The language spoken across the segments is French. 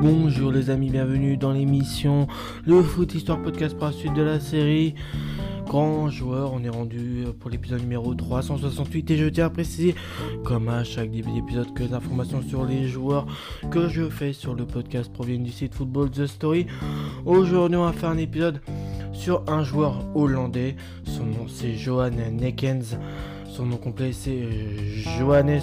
Bonjour les amis, bienvenue dans l'émission Le Foot Histoire Podcast par la suite de la série Grand joueur, on est rendu pour l'épisode numéro 368 et je tiens à préciser, comme à chaque début d'épisode, que les informations sur les joueurs que je fais sur le podcast proviennent du site Football The Story. Aujourd'hui on va faire un épisode sur un joueur hollandais, son nom c'est Johan Nekens, son nom complet c'est Johannes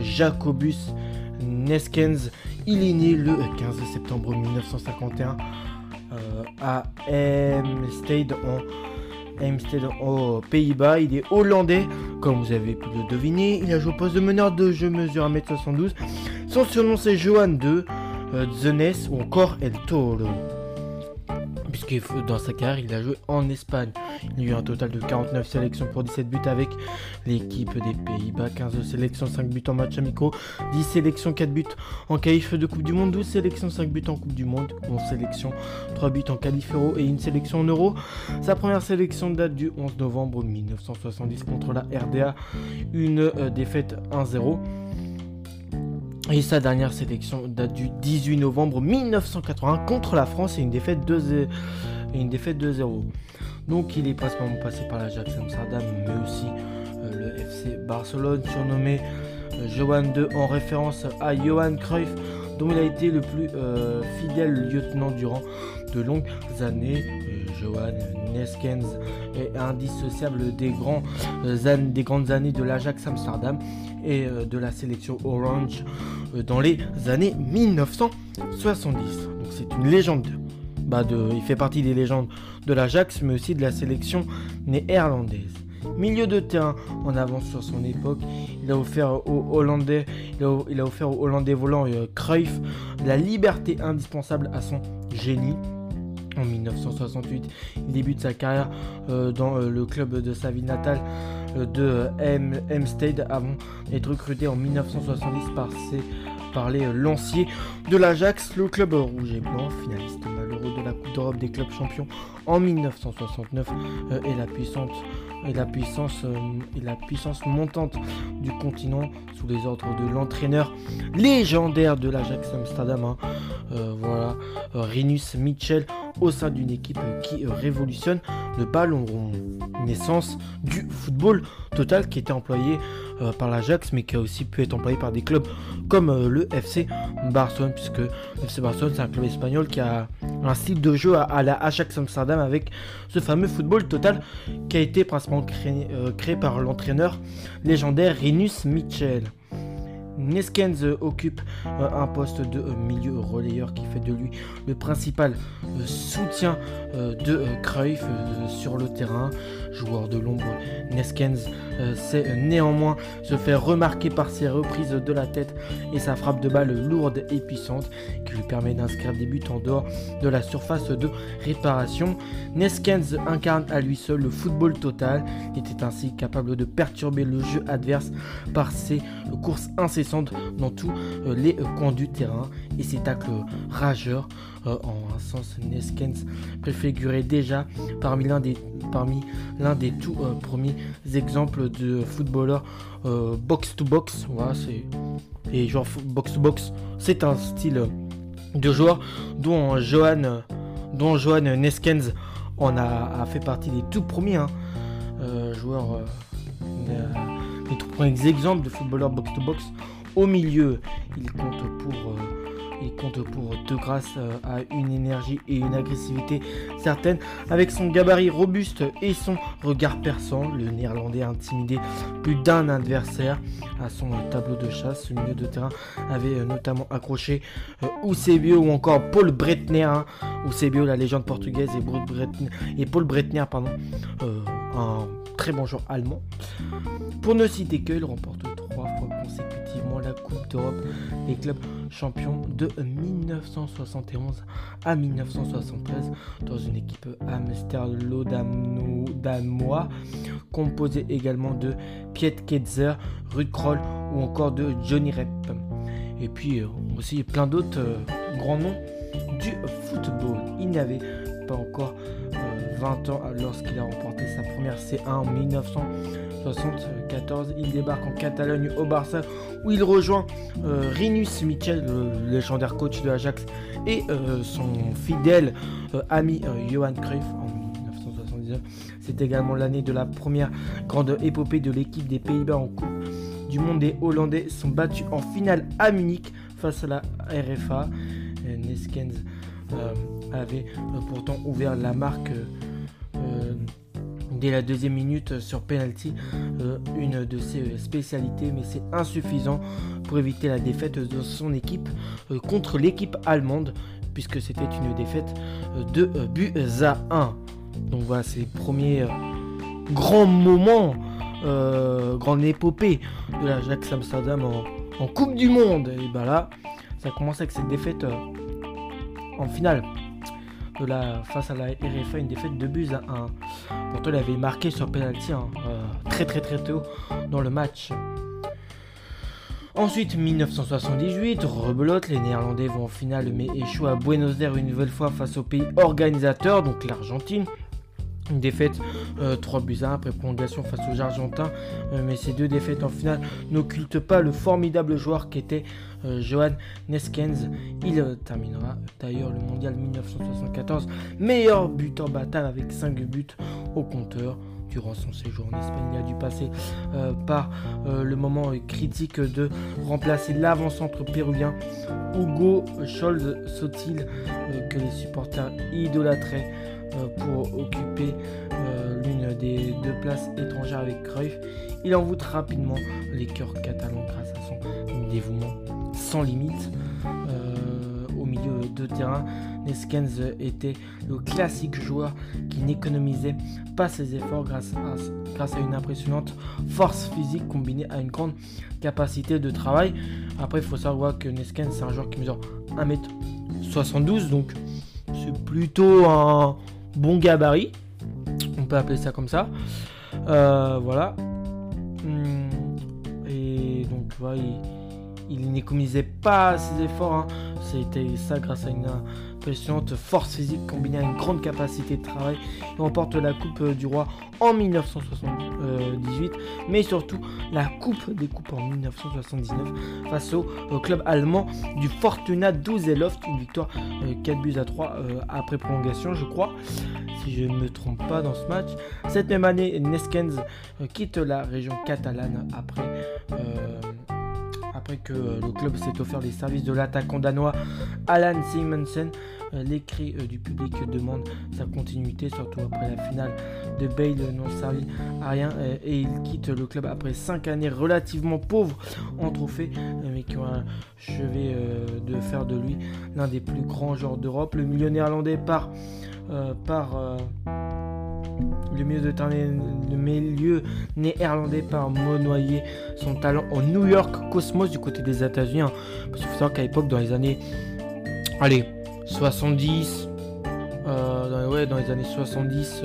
Jacobus Neskens. Il est né le 15 septembre 1951 euh, à Amsterdam en aux Pays-Bas. Il est hollandais, comme vous avez pu le deviner. Il a joué au poste de meneur de jeu, mesure 1m72. Son surnom c'est Johan de euh, Zenes ou encore El Toro puisque dans sa carrière, il a joué en Espagne. Il y a eu un total de 49 sélections pour 17 buts avec l'équipe des Pays-Bas, 15 sélections, 5 buts en match amicaux, 10 sélections, 4 buts en qualif de Coupe du Monde, 12 sélections, 5 buts en Coupe du Monde, 11 sélections, 3 buts en qualif euro et une sélection en euro. Sa première sélection date du 11 novembre 1970 contre la RDA, une euh, défaite 1-0. Et sa dernière sélection date du 18 novembre 1980 contre la France et une défaite 2-0. Donc il est principalement passé par l'Ajax Amsterdam, mais aussi euh, le FC Barcelone, surnommé euh, Johan II en référence à Johan Cruyff, dont il a été le plus euh, fidèle lieutenant durant de longues années. Johan Neskens est indissociable des, grands, des grandes années de l'Ajax Amsterdam et de la sélection Orange dans les années 1970. Donc c'est une légende. Bah il fait partie des légendes de l'Ajax, mais aussi de la sélection néerlandaise. Milieu de terrain en avance sur son époque, il a offert aux Hollandais, il a, offert aux Hollandais volants euh, Cruyff la liberté indispensable à son génie. En 1968, il débute sa carrière euh, dans euh, le club de sa ville natale de M avant d'être recruté en 1970 par, ses, par les lanciers de l'Ajax, le club rouge et blanc, finaliste malheureux de la Coupe d'Europe des clubs champions en 1969 et la puissante et la puissance euh, et la puissance montante du continent sous les ordres de l'entraîneur légendaire de l'Ajax Amsterdam. Hein. Euh, voilà, euh, Rinus Mitchell au sein d'une équipe qui révolutionne le ballon rond. Naissance du football total qui était employé par l'Ajax mais qui a aussi pu être employé par des clubs comme le FC Barcelone puisque le FC Barcelone c'est un club espagnol qui a un style de jeu à, la Ajax Amsterdam avec ce fameux football total qui a été principalement créé, euh, créé par l'entraîneur légendaire Rinus Mitchell. Neskens occupe euh, un poste de euh, milieu relayeur qui fait de lui le principal euh, soutien de Cruyff sur le terrain. Joueur de l'ombre, Neskens sait néanmoins se faire remarquer par ses reprises de la tête et sa frappe de balle lourde et puissante qui lui permet d'inscrire des buts en dehors de la surface de réparation. Neskens incarne à lui seul le football total, il était ainsi capable de perturber le jeu adverse par ses courses incessantes dans tous euh, les euh, coins du terrain. Et ses tacles rageurs euh, en un sens Neskens préfigurait déjà parmi l'un des parmi l'un des tout premiers exemples de footballeurs box to box voilà c'est et genre box to box c'est un style de joueur dont Johan dont Johan Neskens en a, fait partie des tout premiers hein, joueurs les tout premiers exemples de footballeurs box to box au milieu. Il compte pour, euh, il compte pour de grâce euh, à une énergie et une agressivité certaine. Avec son gabarit robuste et son regard perçant, le néerlandais a intimidé plus d'un adversaire à son tableau de chasse. Ce milieu de terrain avait euh, notamment accroché Eusebio ou encore Paul Bretner. Hein. Eusebio, la légende portugaise, et, Paul Bretner, pardon, un très bon joueur allemand. Pour ne citer que, il remporte trois fois la Coupe d'Europe des clubs champions de 1971 à 1973 dans une équipe Amsterdam-Damois composée également de Piet Ketzer, Ruud Kroll ou encore de Johnny Rep. Et puis euh, aussi plein d'autres euh, grands noms du football. Il n'avait pas encore euh, 20 ans lorsqu'il a remporté sa première C1 en 1974. Il débarque en Catalogne au Barça où il rejoint euh, Rinus Michel, le légendaire coach de Ajax, et euh, son fidèle euh, ami Johan Cruyff en 1979. C'est également l'année de la première grande épopée de l'équipe des Pays-Bas en Coupe du Monde. Les Hollandais sont battus en finale à Munich face à la RFA. Neskens avait pourtant ouvert la marque dès la deuxième minute sur penalty, euh, une de ses spécialités, mais c'est insuffisant pour éviter la défaite de son équipe euh, contre l'équipe allemande, puisque c'était une défaite euh, de buts à 1. Donc voilà, c'est les premiers grands moments, grande épopée de la Jacques Amsterdam en, Coupe du Monde. Et bah là, ça commence avec cette défaite en finale la, face à la RFA une défaite de buts à 1. Pourtant, il avait marqué sur penalty hein, euh, très très très tôt dans le match. Ensuite, 1978, rebelote, les Néerlandais vont en finale mais échouent à Buenos Aires une nouvelle fois face au pays organisateur, donc l'Argentine. Une défaite 3 euh, buts à 1 après prolongation face aux Argentins. Euh, mais ces deux défaites en finale n'occultent pas le formidable joueur qu'était euh, Johan Neskens. Il terminera d'ailleurs le mondial 1974 meilleur buteur battant avec 5 buts au compteur. Durant son séjour en Espagne, il a dû passer par le moment critique de remplacer l'avant-centre péruvien Hugo Scholz Sotil que les supporters idolâtraient euh, pour occuper euh, l'une des deux places étrangères avec Cruyff. Il envoûte rapidement les cœurs catalans grâce à son dévouement sans limite. Au milieu de terrain, Neskens était le classique joueur qui n'économisait pas ses efforts grâce à, une impressionnante force physique combinée à une grande capacité de travail. Après, il faut savoir que Neskens, c'est un joueur qui mesure 1m72, donc c'est plutôt un, bon gabarit. On peut appeler ça comme ça. Euh, voilà. Hum, et donc, voilà, il, il n'économisait pas ses efforts. Hein. C'était ça grâce à une impressionnante force physique combinée à une grande capacité de travail. Il remporte la Coupe du Roi en 1978, mais surtout la Coupe des Coupes en 1979 face au, club allemand du Fortuna Düsseldorf. Une victoire 4 euh, buts à 3 euh, après prolongation, je crois, si je ne me trompe pas dans ce match. Cette même année, Neskens euh, quitte la région catalane après que euh, le club s'est offert les services de l'attaquant danois Alan Simonsen. Euh, l'écrit euh, du public demande sa continuité, surtout après la finale de Bale non servi à rien et il quitte le club après 5 années relativement pauvres en trophée, mais qui ont achevé de faire de lui l'un des plus grands joueurs d'Europe. Le milieu néerlandais part par le milieu de terrain, le milieu néerlandais par noyer son talent au New York Cosmos du côté des États-Unis. Hein. Parce qu'il faut savoir qu'à l'époque, dans les années, allez, 70, euh, dans, ouais, dans les années 70,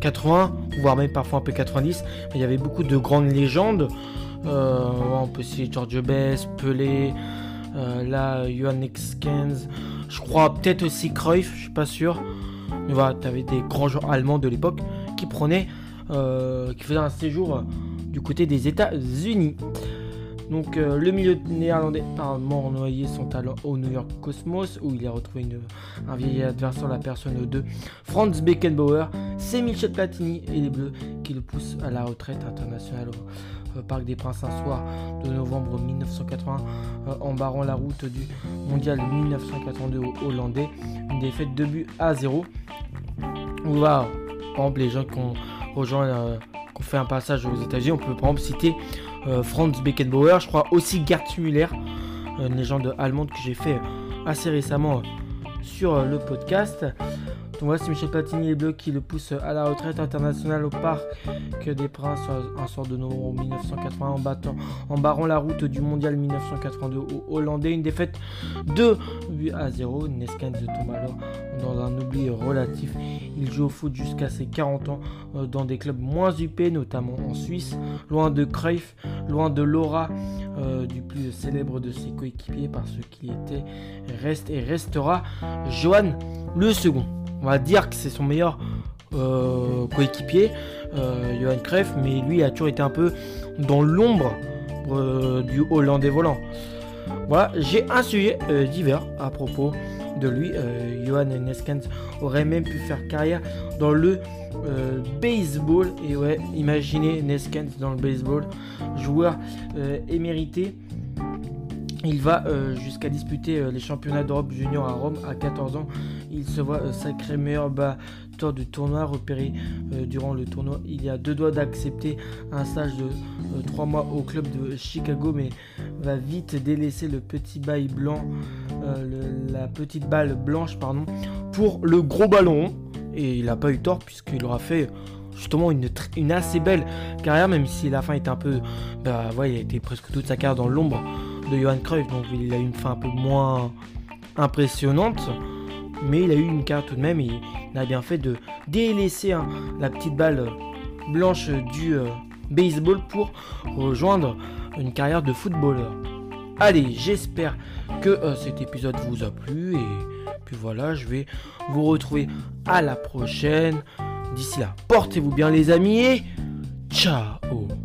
80, euh, voire même parfois un peu 90, il y avait beaucoup de grandes légendes. Euh, on peut citer George Best, Pelé, là, Johan Exkens, je crois peut-être aussi Cruyff, je suis pas sûr tu avais des grands joueurs allemands de l'époque qui prenaient, euh, qui faisaient un séjour du côté des États-Unis. Donc euh, le milieu néerlandais par noyé son talent au New York Cosmos où il a retrouvé un vieil adversaire, la personne de Franz Beckenbauer. C'est Michel Platini et les Bleus qui le poussent à la retraite internationale Parc des Princes un soir de novembre 1980 euh, en barrant la route du mondial 1982 Hollandais. Une défaite de but à 0. Ou par exemple, les gens qui ont rejoint, euh, fait un passage aux États-Unis, on peut par exemple citer euh, Franz Beckenbauer, je crois aussi Gerd Müller, une légende allemande que j'ai fait assez récemment sur le podcast. Voilà, c'est Michel Platini les Bleus qui le pousse à la retraite internationale au parc des Princes un soir de novembre 1980 en battant, en barrant la route du mondial 1982 aux Hollandais. Une défaite de 8 à 0. Neskens tombe alors dans un oubli relatif. Il joue au foot jusqu'à ses 40 ans euh, dans des clubs moins huppés, notamment en Suisse, loin de Cruyff, loin de Laura, euh, du plus célèbre de ses coéquipiers parce qu'il était, reste et restera Johan le second. On va dire que c'est son meilleur coéquipier, Johan Cruyff, mais lui a toujours été un peu dans l'ombre du Hollandais volant. Voilà, j'ai un sujet divers à propos de lui. Johan Neskens aurait même pu faire carrière dans le euh, baseball. Et ouais, imaginez Neskens dans le baseball, joueur euh, émérité. Il va euh, jusqu'à disputer les championnats d'Europe junior à Rome à 14 ans. Il se voit sacré meilleur batteur du tournoi repéré durant le tournoi. Il y a deux doigts d'accepter un stage de 3 mois au club de Chicago, mais va vite délaisser le petit bail blanc, la petite balle blanche pardon, pour le gros ballon. Et il n'a pas eu tort puisqu'il aura fait justement une, une, assez belle carrière, même si la fin était un peu. Bah ouais, il a été presque toute sa carrière dans l'ombre de Johan Cruyff, donc il a eu une fin un peu moins impressionnante. Mais il a eu une carrière tout de même et il a bien fait de délaisser hein, la petite balle blanche du euh, baseball pour rejoindre une carrière de footballeur. Allez, j'espère que euh, cet épisode vous a plu et puis voilà, je vais vous retrouver à la prochaine. D'ici là, portez-vous bien les amis et ciao